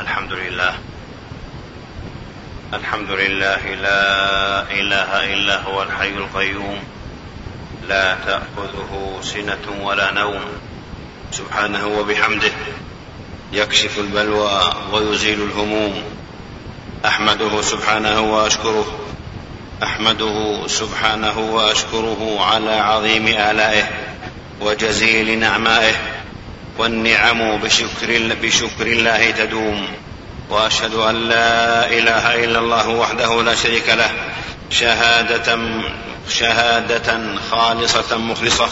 الحمد لله. الحمد لله لا إله إلا هو الحي القيوم. لا تأخذه سنة ولا نوم. سبحانه وبحمده يكشف البلوى ويزيل الهموم. أحمده سبحانه وأشكره. أحمده سبحانه وأشكره على عظيم آلائه وجزيل نعمائه. والنعم بشكر, بشكر الله تدوم. وأشهد أن لا إله إلا الله وحده لا شريك له. شهاده شهادة خالصة مخلصة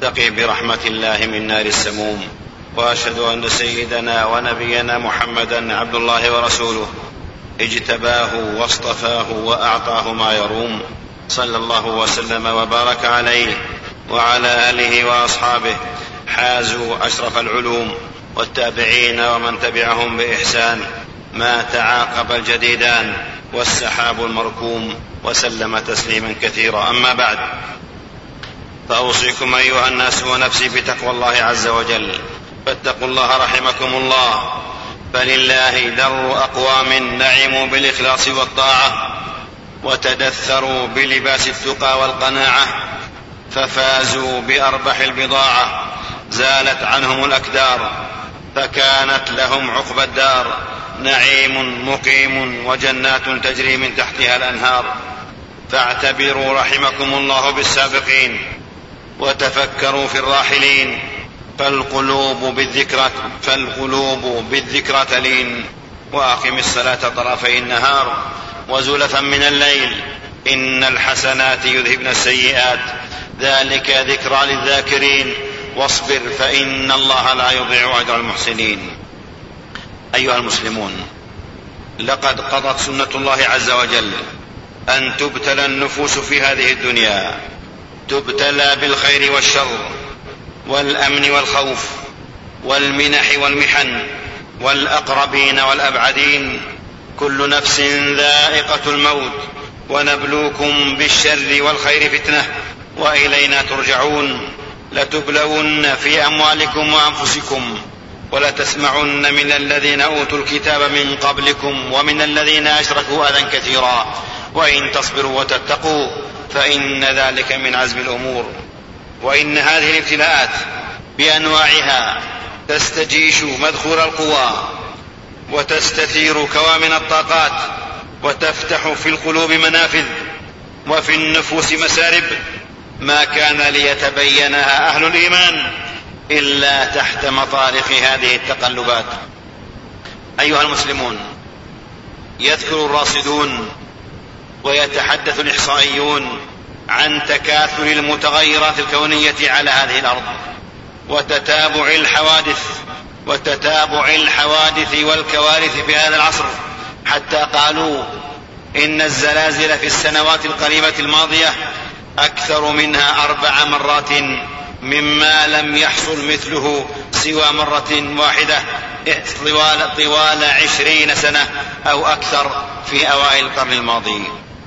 تقي برحمة الله من نار السموم. وأشهد أن سيدنا ونبينا محمدا عبد الله ورسوله. اجتباه واصطفاه وأعطاه ما يروم. صلى الله وسلم وبارك عليه وعلى آله وأصحابه حازوا أشرف العلوم والتابعين ومن تبعهم بإحسان ما تعاقب الجديدان والسحاب المركوم وسلم تسليما كثيرا. أما بعد فأوصيكم أيها الناس ونفسي بتقوى الله عز وجل. فاتقوا الله رحمكم الله. فلله در أقوام نعموا بالإخلاص والطاعة وتدثروا بلباس التقى والقناعة ففازوا بأربح البضاعة. زالت عنهم الأكدار فكانت لهم عقبى الدار. نعيم مقيم وجنات تجري من تحتها الأنهار. فاعتبروا رحمكم الله بالسابقين وتفكروا في الراحلين. فالقلوب بالذكرى فالقلوب بالذكرى تلين. وأقم الصلاة طرفي النهار وزلفا من الليل. إن الحسنات يذهبن السيئات. ذلك ذكرى للذاكرين. واصبر فإن الله لا يضيع أجر المحسنين. أيها المسلمون لقد قضت سنة الله عز وجل أن تبتلى النفوس في هذه الدنيا تبتلى بالخير والشر والأمن والخوف والمنح والمحن والأقربين والأبعدين. كل نفس ذائقة الموت ونبلوكم بالشر والخير فتنة وإلينا ترجعون. لتبلون في أموالكم وأنفسكم ولتسمعن من الذين أوتوا الكتاب من قبلكم ومن الذين أشركوا أذى كثيرا. وإن تصبروا وتتقوا فإن ذلك من عزم الأمور. وإن هذه الابتلاءات بأنواعها تستجيش مدخول القوى وتستثير كوامن الطاقات وتفتح في القلوب منافذ وفي النفوس مسارب ما كان ليتبينها أهل الإيمان إلا تحت مطارق هذه التقلبات. أيها المسلمون يذكر الراصدون ويتحدث الإحصائيون عن تكاثر المتغيرات الكونية على هذه الأرض وتتابع الحوادث وتتابع الحوادث والكوارث في هذا العصر حتى قالوا إن الزلازل في السنوات القريبة الماضية أكثر منها أربع مرات مما لم يحصل مثله سوى مرة واحدة طوال, طوال عشرين سنة أو أكثر في أوائل القرن الماضي.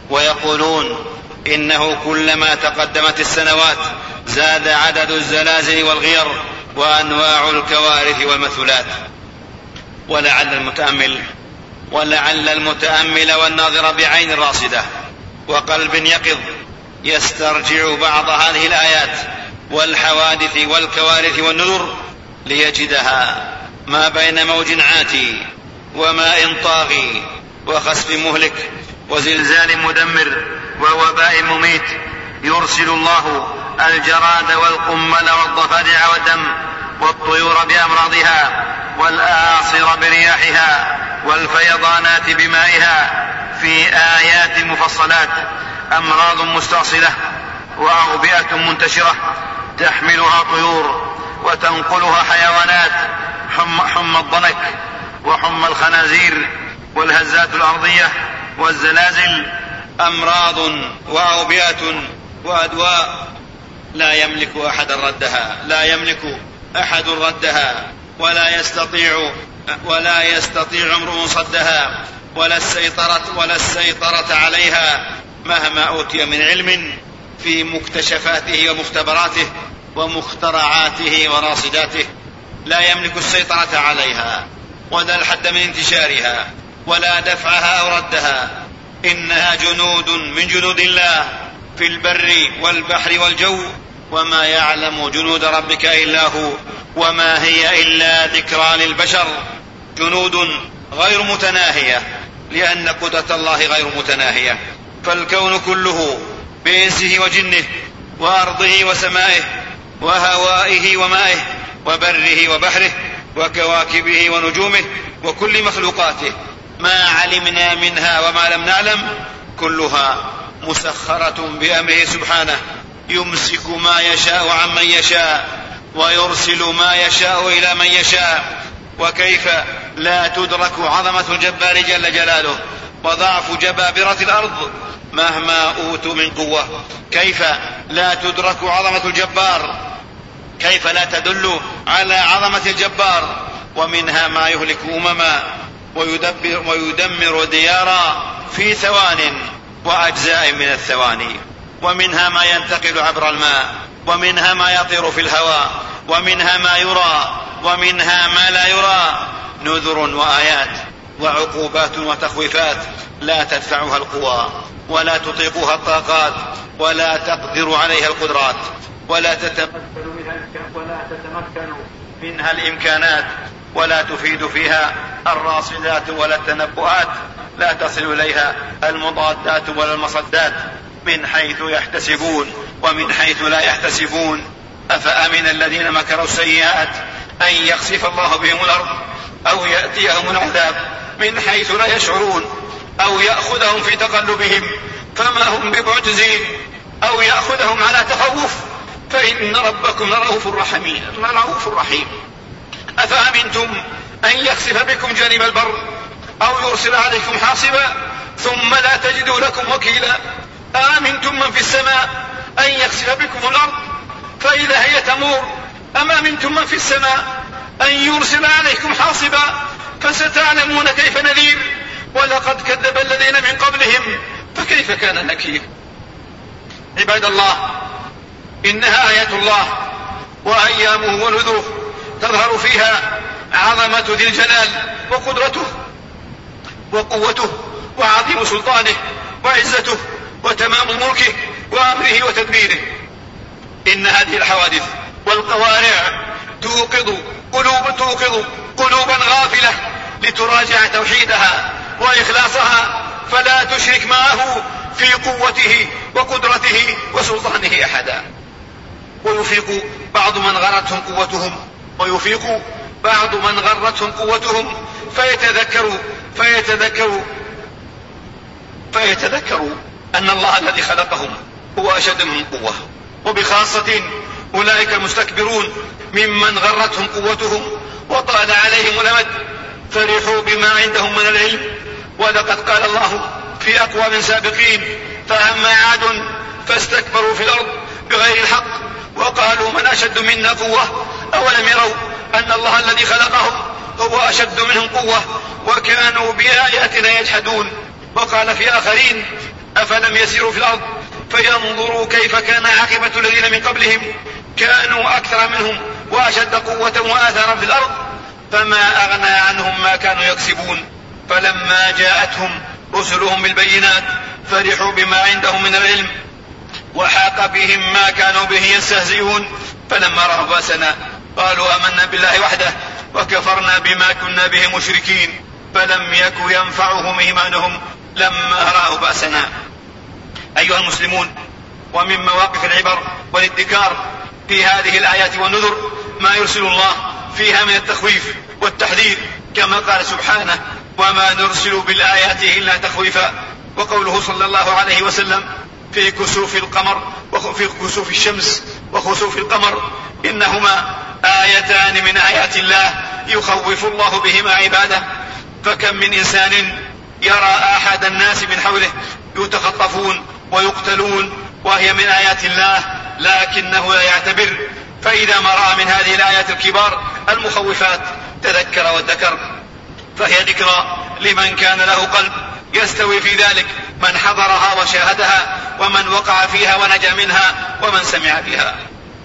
ويقولون إنه كلما تقدمت السنوات زاد عدد الزلازل والغير وأنواع الكوارث والمثلات. ولعل المتأمل ولعل المتأمل والناظر بعين راصدة وقلب يقظ يسترجع بعض هذه الآيات والحوادث والكوارث والنذر ليجدها ما بين موج عاتي وماء طاغي وخسف مهلك وزلزال مدمر ووباء مميت. يرسل الله الجراد والقمل والضفادع والدم والطيور بأمراضها والاعاصر برياحها والفيضانات بمائها في آيات مفصلات أمراض مستأصلة واوبئه منتشرة تحملها طيور وتنقلها حيوانات حم, حم الضنك وحم الخنازير والهزات الأرضية والزلازل أمراض واوبئه وأدواء لا يملك أحد ردها لا يملك أحد ردها ولا يستطيع ولا يستطيع امرؤ صدها ولا السيطرة ولا السيطرة عليها مهما أوتي من علم في مكتشفاته ومختبراته ومخترعاته وراصداته لا يملك السيطرة عليها ولا الحد من انتشارها ولا دفعها أو ردها. إنها جنود من جنود الله في البر والبحر والجو وما يعلم جنود ربك إلا هو وما هي إلا ذكرى للبشر. جنود غير متناهية لأن قدرة الله غير متناهية. فالكون كله بإنسه وجنه وأرضه وسمائه وهوائه ومائه وبره وبحره وكواكبه ونجومه وكل مخلوقاته. ما علمنا منها وما لم نعلم كلها مسخرة بأمره سبحانه. يمسك ما يشاء عمن يشاء ويرسل ما يشاء إلى من يشاء. وكيف لا تدرك عظمة الجبار جل جلاله وضعف جبابرة الأرض مهما أوتوا من قوة. كيف لا تدرك عظمة الجبار؟ كيف لا تدل على عظمة الجبار؟ ومنها ما يهلك أمما ويدبر ويدمر ديارا في ثوان وأجزاء من الثواني ومنها ما ينتقل عبر الماء ومنها ما يطير في الهواء ومنها ما يرى ومنها ما لا يرى. نذر وآيات وعقوبات وتخويفات لا تدفعها القوى ولا تطيقها الطاقات ولا تقدر عليها القدرات ولا تتمكن منها ولا تتمكن منها الإمكانات ولا تفيد فيها الراصدات ولا التنبؤات لا تصل إليها المضادات ولا المصدات. من حيث يحتسبون ومن حيث لا يحتسبون. أفأمن الذين مكروا السيئات أن يخسف الله بهم الأرض أو يأتيهم العذاب من حيث لا يشعرون أو يأخذهم في تقلبهم فما هم بمعجزين أو يأخذهم على تخوف فإن ربكم لرؤوف رحيم. لرؤوف رحيم. أفأمنتم أن يخسف بكم جانب البر أو يرسل عليكم حاصبا ثم لا تجدوا لكم وكيلا أأمنتم من في السماء أن يخسف بكم الأرض؟ فإذا هي تمور أم أمنتم من في السماء أن يرسل عليكم حاصبا؟ فستعلمون كيف نذير؟ ولقد كذب الذين من قبلهم فكيف كان نكير؟ عباد الله إنها آيات الله وأيامه ونذره تظهر فيها عظمة ذي الجلال وقدرته وقوته وعظيم سلطانه وعزته وتمام ملكه وأمره وتدبيره. إن هذه الحوادث والقوارع توقظ قلوب توقظ قلوبا غافلة لتراجع توحيدها وإخلاصها فلا تشرك معه في قوته وقدرته وسلطانه أحدا. ويفيق بعض من غرتهم قوتهم ويفيق بعض من غرتهم قوتهم فيتذكروا فيتذكروا فيتذكروا. أن الله الذي خلقهم هو أشد منهم قوة. وبخاصة أولئك المستكبرون ممن غرتهم قوتهم وطال عليهم الأمد. فرحوا بما عندهم من العلم. ولقد قال الله في أقوام سابقين فأما عاد فاستكبروا في الأرض بغير الحق. وقالوا من أشد منا قوة؟ أولم يروا أن الله الذي خلقهم هو أشد منهم قوة. وكانوا بآياتنا يجحدون. وقال في آخرين أفلم يسيروا في الأرض فينظروا كيف كان عاقبة الذين من قبلهم. كانوا أكثر منهم وأشد قوة وآثارا في الأرض. فما أغنى عنهم ما كانوا يكسبون. فلما جاءتهم رسلهم بالبينات فرحوا بما عندهم من العلم. وحاق بهم ما كانوا به يستهزئون. فلما رأوا بأسنا قالوا آمنا بالله وحده وكفرنا بما كنا به مشركين. فلم يك ينفعهم إيمانهم لما رأوا بأسنا. أيها المسلمون ومن مواقف العبر والادكار في هذه الآيات والنذر ما يرسل الله فيها من التخويف والتحذير كما قال سبحانه وما نرسل بالآيات إلا تخويفا وقوله صلى الله عليه وسلم في كسوف القمر وفي كسوف الشمس وخسوف القمر إنهما آيتان من آيات الله يخوف الله بهما عباده فكم من إنسان يرى أحد الناس من حوله يتخطفون ويقتلون وهي من آيات الله لكنه لا يعتبر. فإذا ما رأى من هذه الآيات الكبار المخوفات تذكر وذكر. فهي ذكرى لمن كان له قلب يستوي في ذلك من حضرها وشاهدها ومن وقع فيها ونجا منها ومن سمع بها.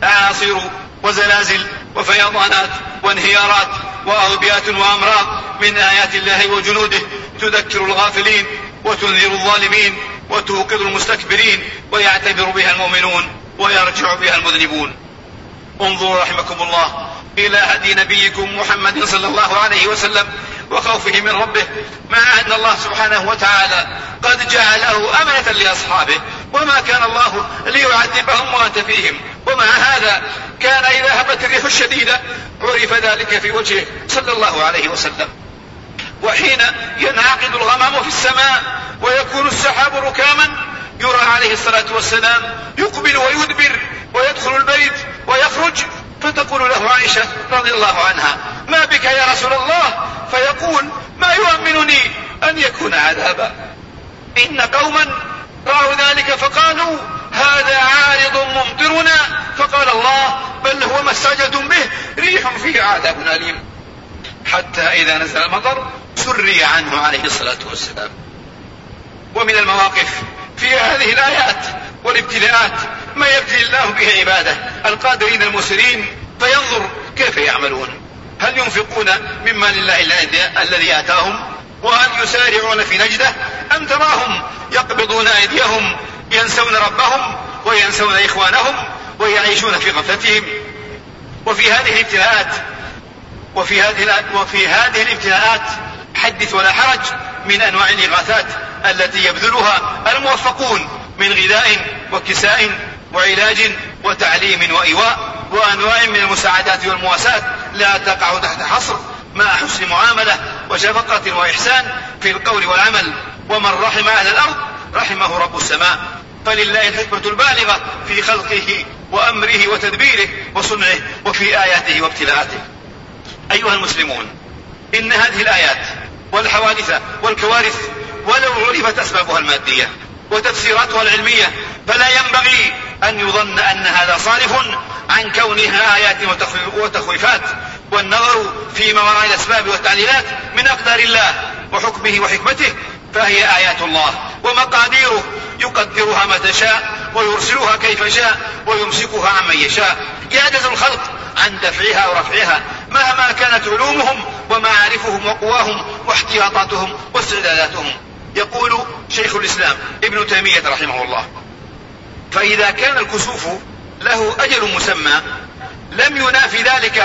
أعاصير وزلازل وفيضانات وانهيارات وأوبيات وأمراض من آيات الله وجنوده تذكر الغافلين وتنذر الظالمين. وتوقظ المستكبرين ويعتبر بها المؤمنون ويرجع بها المذنبون. انظروا رحمكم الله إلى هدي نبيكم محمد صلى الله عليه وسلم وخوفه من ربه مع أن الله سبحانه وتعالى قد جعله أمنة لأصحابه وما كان الله ليعذبهم وأنت فيهم. ومع هذا كان إذا هبت الريح الشديدة عرف ذلك في وجهه صلى الله عليه وسلم. وحين ينعقد الغمام في السماء ويكون السحاب ركاما يرى عليه الصلاة والسلام يقبل ويدبر ويدخل البيت ويخرج فتقول له عائشة رضي الله عنها ما بك يا رسول الله؟ فيقول ما يؤمنني أن يكون عذابا. إن قوما رأوا ذلك فقالوا هذا عارض ممطرنا. فقال الله بل هو ما به ريح فيه عذاب أليم. حتى إذا نزل المطر سري عنه عليه الصلاة والسلام. ومن المواقف في هذه الآيات والابتلاءات ما يبتلي الله به عباده القادرين المسرين فينظر كيف يعملون. هل ينفقون من مال الله الذي آتاهم؟ وهل يسارعون في نجده؟ أم تراهم يقبضون أيديهم ينسون ربهم وينسون إخوانهم ويعيشون في غفلتهم؟ وفي هذه الابتلاءات وفي هذه وفي هذه الابتلاءات حدث ولا حرج من أنواع الإغاثات التي يبذلها الموفقون من غذاء وكساء وعلاج وتعليم وإيواء وأنواع من المساعدات والمواساة لا تقع تحت حصر مع حسن معاملة وشفقة وإحسان في القول والعمل. ومن رحم أهل الأرض رحمه رب السماء. فلله الحكمة البالغة في خلقه وأمره وتدبيره وصنعه وفي آياته وابتلاءاته. أيها المسلمون إن هذه الآيات والحوادث والكوارث ولو عرفت أسبابها المادية وتفسيراتها العلمية فلا ينبغي أن يظن أن هذا صارف عن كونها آيات وتخويفات. والنظر فيما وراء الأسباب والتعليلات من أقدار الله وحكمه وحكمته فهي آيات الله. ومقاديره يقدرها متى شاء ويرسلها كيف شاء ويمسكها عمن يشاء. يعجز الخلق عن دفعها ورفعها مهما كانت علومهم ومعارفهم وقواهم واحتياطاتهم واستعداداتهم. يقول شيخ الإسلام ابن تيمية رحمه الله فإذا كان الكسوف له أجل مسمى لم ينافي ذلك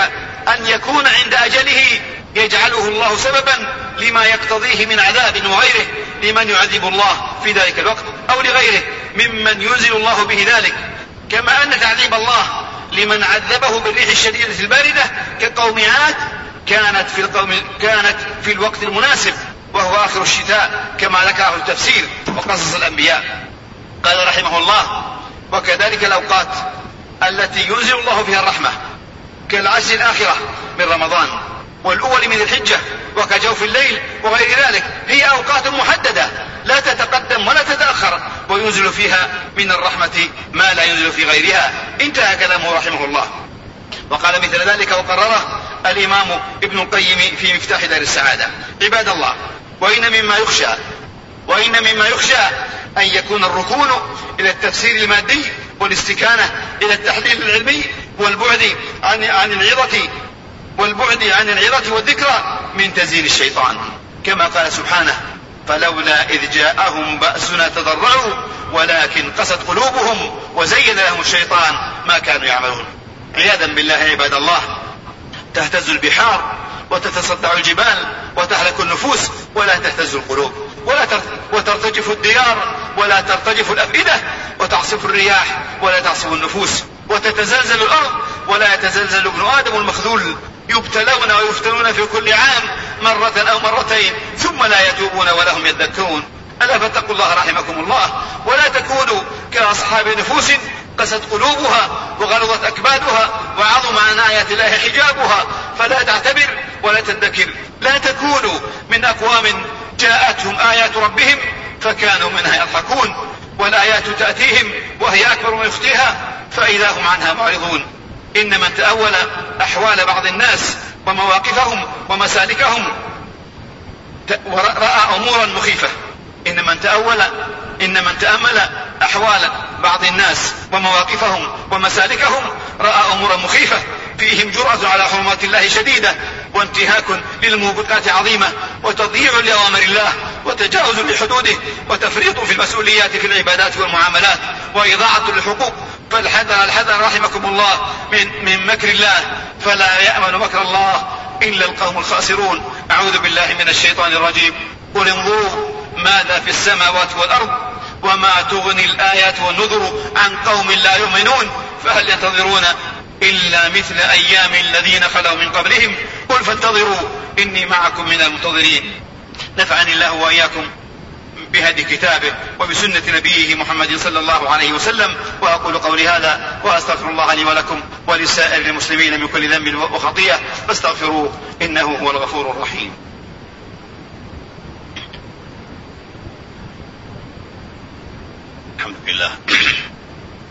أن يكون عند أجله يجعله الله سببا لما يقتضيه من عذاب وغيره لمن يعذب الله في ذلك الوقت أو لغيره ممن ينزل الله به ذلك. كما أن تعذيب الله لمن عذبه بالريح الشديدة الباردة كقوم عاد كانت في القوم كانت في الوقت المناسب وهو آخر الشتاء كما ذكره التفسير وقصص الأنبياء. قال رحمه الله وكذلك الأوقات التي ينزل الله فيها الرحمة كالعشر الآخرة من رمضان والأول من الحجة وكجوف الليل وغير ذلك. هي أوقات محددة لا تتقدم ولا تتأخر وينزل فيها من الرحمة ما لا ينزل في غيرها. انتهى كلامه رحمه الله. وقال مثل ذلك وقرره الإمام ابن القيم في مفتاح دار السعادة. عباد الله وإن مما يخشى وإن مما يخشى أن يكون الركون إلى التفسير المادي والاستكانة إلى التحليل العلمي والبعد عن عن العظة والبعد عن العظة والذكرى من تزيين الشيطان. كما قال سبحانه فلولا إذ جاءهم بأسنا تضرعوا ولكن قست قلوبهم وزين لهم الشيطان ما كانوا يعملون. عياذا بالله عباد الله. تهتز البحار وتتصدع الجبال وتهلك النفوس ولا تهتز القلوب ولا وترتجف الديار ولا ترتجف الأفئدة وتعصف الرياح ولا تعصف النفوس وتتزلزل الأرض ولا يتزلزل ابن آدم المخذول يبتلون ويفتنون في كل عام مرة أو مرتين ثم لا يتوبون ولا هم يذكرون. ألا فاتقوا الله رحمكم الله ولا تكونوا كأصحاب نفوس قست قلوبها وغلظت أكبادها وعظم عن آيات الله حجابها فلا تعتبر ولا تدكر. لا تكونوا من أقوام جاءتهم آيات ربهم فكانوا منها يضحكون والآيات تأتيهم وهي أكبر من أختها فإذا هم عنها معرضون. إن من تأول أحوال بعض الناس ومواقفهم ومسالكهم. رأى أمورا مخيفة. إن من تأول إن من تأمل أحوال بعض الناس ومواقفهم ومسالكهم رأى أمورا مخيفة فيهم جرأة على حرمات الله شديدة وانتهاك للموبقات عظيمة وتضييع لأوامر الله وتجاوز لحدوده وتفريط في المسؤوليات في العبادات والمعاملات وإضاعة للحقوق. فالحذر الحذر رحمكم الله من, من مكر الله فلا يأمن مكر الله إلا القوم الخاسرون. أعوذ بالله من الشيطان الرجيم. قل انظروا ماذا في السماوات والأرض وما تغني الآيات والنذر عن قوم لا يؤمنون فهل ينتظرون إلا مثل أيام الذين خلوا من قبلهم قل فانتظروا إني معكم من المنتظرين نفعني الله وإياكم بهدي كتابه وبسنة نبيه محمد صلى الله عليه وسلم وأقول قولي هذا وأستغفر الله لي ولكم ولسائر المسلمين من كل ذنب وخطيئة فاستغفروه إنه هو الغفور الرحيم الحمد لله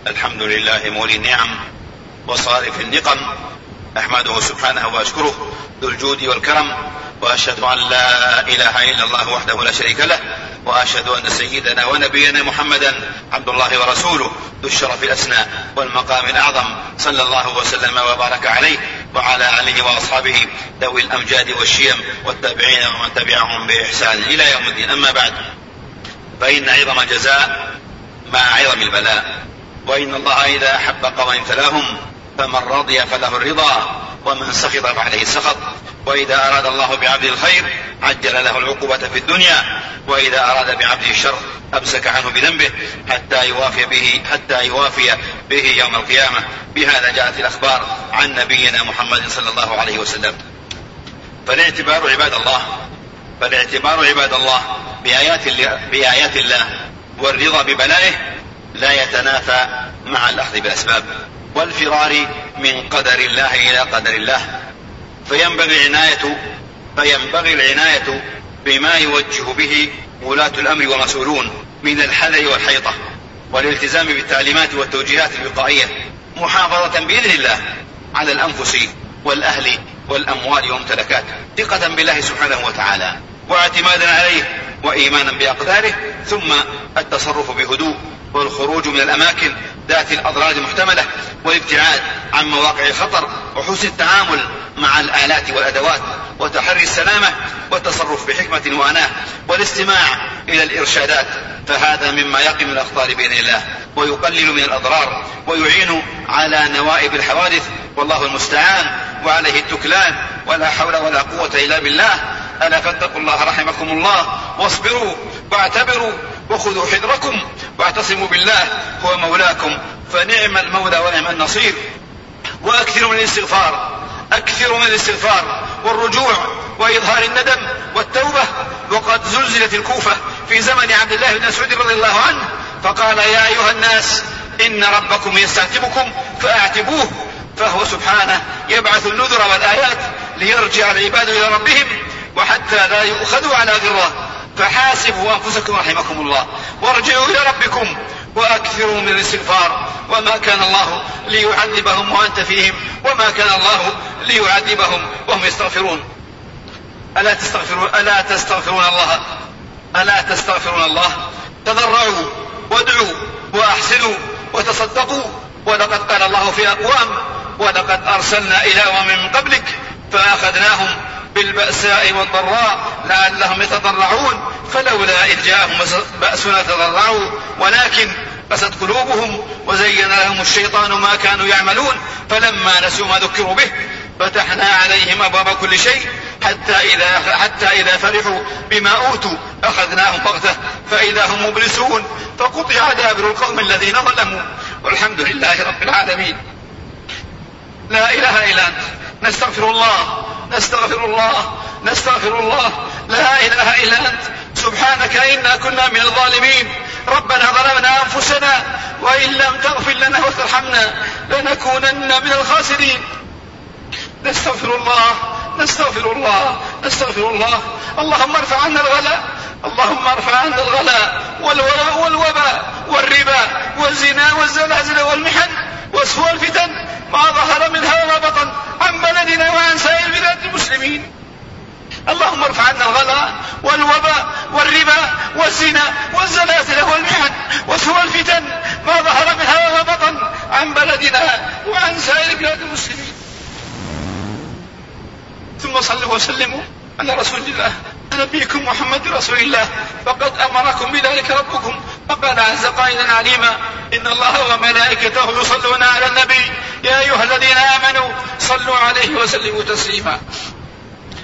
الحمد لله مولي النعم وصارف النقم. أحمده سبحانه وأشكره ذو الجود والكرم وأشهد أن لا إله إلا الله وحده لا شريك له وأشهد أن سيدنا ونبينا محمدا عبد الله ورسوله ذو الشرف الأسنى والمقام الأعظم صلى الله وسلم وبارك عليه وعلى آله وأصحابه ذوي الأمجاد والشيم والتابعين ومن تبعهم بإحسان إلى يوم الدين. أما بعد فإن عظم الجزاء مع عظم البلاء. وإن الله إذا أحب قوم ابتلاهم فمن رضي فله الرضا ومن سخط فعليه السخط. وإذا أراد الله بعبده الخير عجل له العقوبة في الدنيا. وإذا أراد بعبده الشر أمسك عنه بذنبه حتى يوافي به حتى يوافي به يوم القيامة. بهذا جاءت الأخبار عن نبينا محمد صلى الله عليه وسلم. فالاعتبار عباد الله فالاعتبار عباد الله بآيات بآيات الله. والرضا ببلائه لا يتنافى مع الأخذ بالأسباب والفرار من قدر الله إلى قدر الله. فينبغي العناية فينبغي العناية بما يوجه به ولاة الأمر ومسؤولون من الحذر والحيطة والالتزام بالتعليمات والتوجيهات الوقائية محافظة بإذن الله على الأنفس والأهل والأموال والممتلكات ثقة بالله سبحانه وتعالى واعتمادا عليه وإيمانا بأقداره ثم التصرف بهدوء والخروج من الأماكن ذات الأضرار المحتملة والابتعاد عن مواقع الخطر وحسن التعامل مع الآلات والأدوات وتحري السلامة والتصرف بحكمة وأناة والاستماع إلى الإرشادات. فهذا مما يقي من الأخطار بإذن الله ويقلل من الأضرار ويعين على نوائب الحوادث. والله المستعان وعليه التكلان. ولا حول ولا قوة إلا بالله. ألا فاتقوا الله رحمكم الله واصبروا واعتبروا وخذوا حذركم واعتصموا بالله هو مولاكم فنعم المولى ونعم النصير. واكثروا من الاستغفار اكثروا من الاستغفار والرجوع وإظهار الندم والتوبة. وقد زلزلت الكوفة في زمن عبد الله بن مسعود رضي الله عنه فقال يا أيها الناس إن ربكم يستعتبكم فأعتبوه فهو سبحانه يبعث النذر والآيات ليرجع العباد إلى ربهم. وحتى لا يؤخذوا على غره فحاسبوا أنفسكم رحمكم الله. وارجعوا إلى ربكم وأكثروا من الاستغفار. وما كان الله ليعذبهم وأنت فيهم. وما كان الله ليعذبهم وهم يستغفرون. ألا تستغفرون ألا تستغفرون الله؟ ألا تستغفرون الله؟ تضرعوا وادعوا وأحسنوا وتصدقوا. ولقد قال الله في أقوام ولقد أرسلنا إلى امم من قبلك فأخذناهم بالبأساء والضراء لعلهم يتضرعون فلولا إذ جاءهم بأسنا تضرعوا ولكن قست قلوبهم وزين لهم الشيطان ما كانوا يعملون فلما نسوا ما ذكروا به فتحنا عليهم أبواب كل شيء حتى إذا حتى إذا فرحوا بما أوتوا أخذناهم بغتة فإذا هم مبلسون فقطع دابر القوم الذين ظلموا والحمد لله رب العالمين. لا إله إلا أنت نستغفر الله نستغفر الله نستغفر الله. لا إله إلا أنت. سبحانك إنا كنا من الظالمين. ربنا ظلمنا أنفسنا وإن لم تغفر لنا وترحمنا لنكونن من الخاسرين. نستغفر الله نستغفر الله نستغفر الله. اللهم ارفع عنا الغلاء اللهم ارفع عنا الغلاء. والوباء والربا والزنا والزلازل والمحن وسوء الفتن. ما ظهر منها وما بطن. عن بلدنا وعن سائر المسلمين. اللهم ارفع عنا الغلاء والوباء والربا والزنا والزلازل والمحن وسوء الفتن ما ظهر منها وما بطن عن بلدنا وعن سائر بلاد المسلمين. ثم صلوا وسلموا على رسول الله نبيكم محمد رسول الله. فقد أمركم بذلك ربكم. فقال عز قائلا عليما. إن الله وملائكته يصلون على النبي. يا أيها الذين آمنوا صلوا عليه وسلموا تسليما.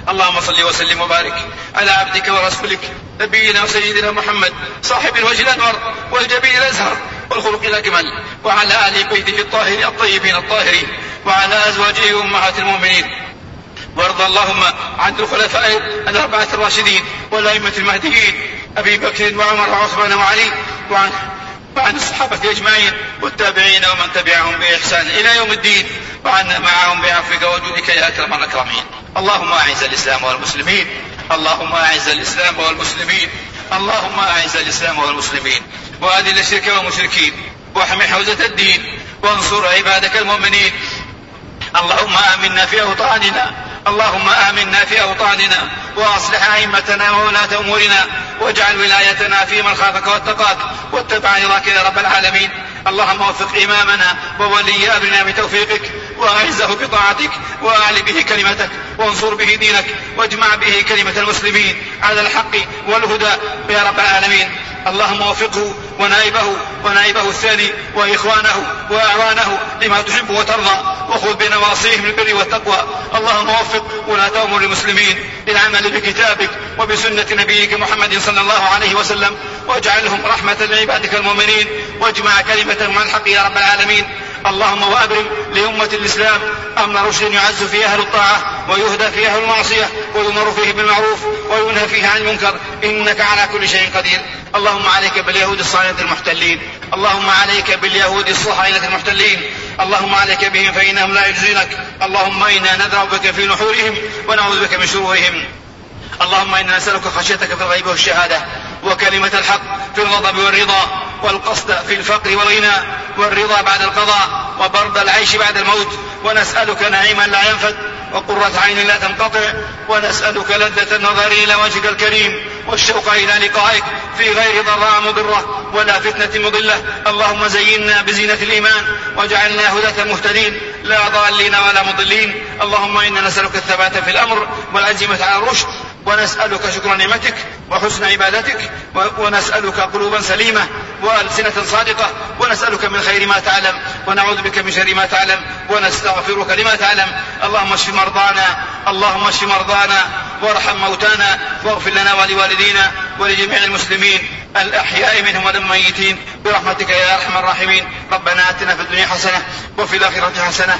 اللهم صل وسلم وبارك على عبدك ورسولك نبينا وسيدنا محمد صاحب الوجه الأنور والجبين الأزهر والخلق الأكمل وعلى آل بيته الطاهرين الطيبين الطاهرين وعلى ازواجه أمهات المؤمنين. وارض اللهم عن الخلفاء الأربعة الراشدين والأئمة المهديين أبي بكر وعمر وعثمان وعلي وعن وعن الصحابة أجمعين والتابعين ومن تبعهم بإحسان إلى يوم الدين وعنا معهم بعفوك وجودك يا أكرم الأكرمين. اللهم أعز الإسلام والمسلمين. اللهم أعز الإسلام والمسلمين. اللهم أعز الإسلام والمسلمين. وأذل الشرك والمشركين. واحمي حوزة الدين. وانصر عبادك المؤمنين. اللهم آمنا في أوطاننا. اللهم آمنا في أوطاننا. وأصلح أئمتنا وولاة أمورنا. واجعل ولايتنا في من خافك واتقاك. واتبع رضاك يا رب العالمين. اللهم وفق إمامنا وولي أمرنا بتوفيقك وأعزه بطاعتك وأعل به كلمتك وانصر به دينك واجمع به كلمة المسلمين على الحق والهدى يا رب العالمين. اللهم وفقه ونائبه ونائبه الثاني وإخوانه وأعوانه لما تحب وترضى. وخذ بنواصيهم البر والتقوى. اللهم وفق ولاة أمور المسلمين للعمل بكتابك وبسنة نبيك محمد صلى الله عليه وسلم. واجعلهم رحمة لعبادك المؤمنين. واجمع كلمتهم على الحق يا رب العالمين. اللهم وأبرم لأمة الإسلام. أمر رشد يعز فيه أهل الطاعة ويهدى فيه أهل المعصية ويمر فيه بالمعروف وينهى فيه عن المنكر إنك على كل شيء قدير. اللهم عليك باليهود الصهاينة المحتلين. اللهم عليك باليهود الصهاينة المحتلين. اللهم عليك بهم فإنهم لا يجزونك اللهم إنا ندرأ بك في نحورهم ونعوذ بك من شرورهم. اللهم إنا نسألك خشيتك في الغيب والشهادة وكلمة الحق في الغضب والرضا والقصد في الفقر والغنى والرضا بعد القضاء وبرد العيش بعد الموت. ونسألك نعيما لا ينفد وقرة عين لا تنقطع. ونسألك لذة النظر إلى وجهك الكريم والشوق إلى لقائك في غير ضراء مضرة ولا فتنة مضلة. اللهم زينا بزينة الإيمان واجعلنا هداة مهتدين. لا ضالين ولا مضلين. اللهم إنا نسألك الثبات في الأمر والعزيمة على الرشد. ونسألك شكر نعمتك وحسن عبادتك. ونسألك قلوبا سليمة وألسنة صادقة ونسألك من خير ما تعلم ونعوذ بك من شر ما تعلم ونستغفرك لما تعلم. اللهم اشف مرضانا اللهم اشف مرضانا وارحم موتانا واغفر لنا ولوالدينا ولجميع المسلمين الأحياء منهم والميتين. برحمتك يا أرحم الراحمين. ربنا آتنا في الدنيا حسنة وفي الآخرة حسنة.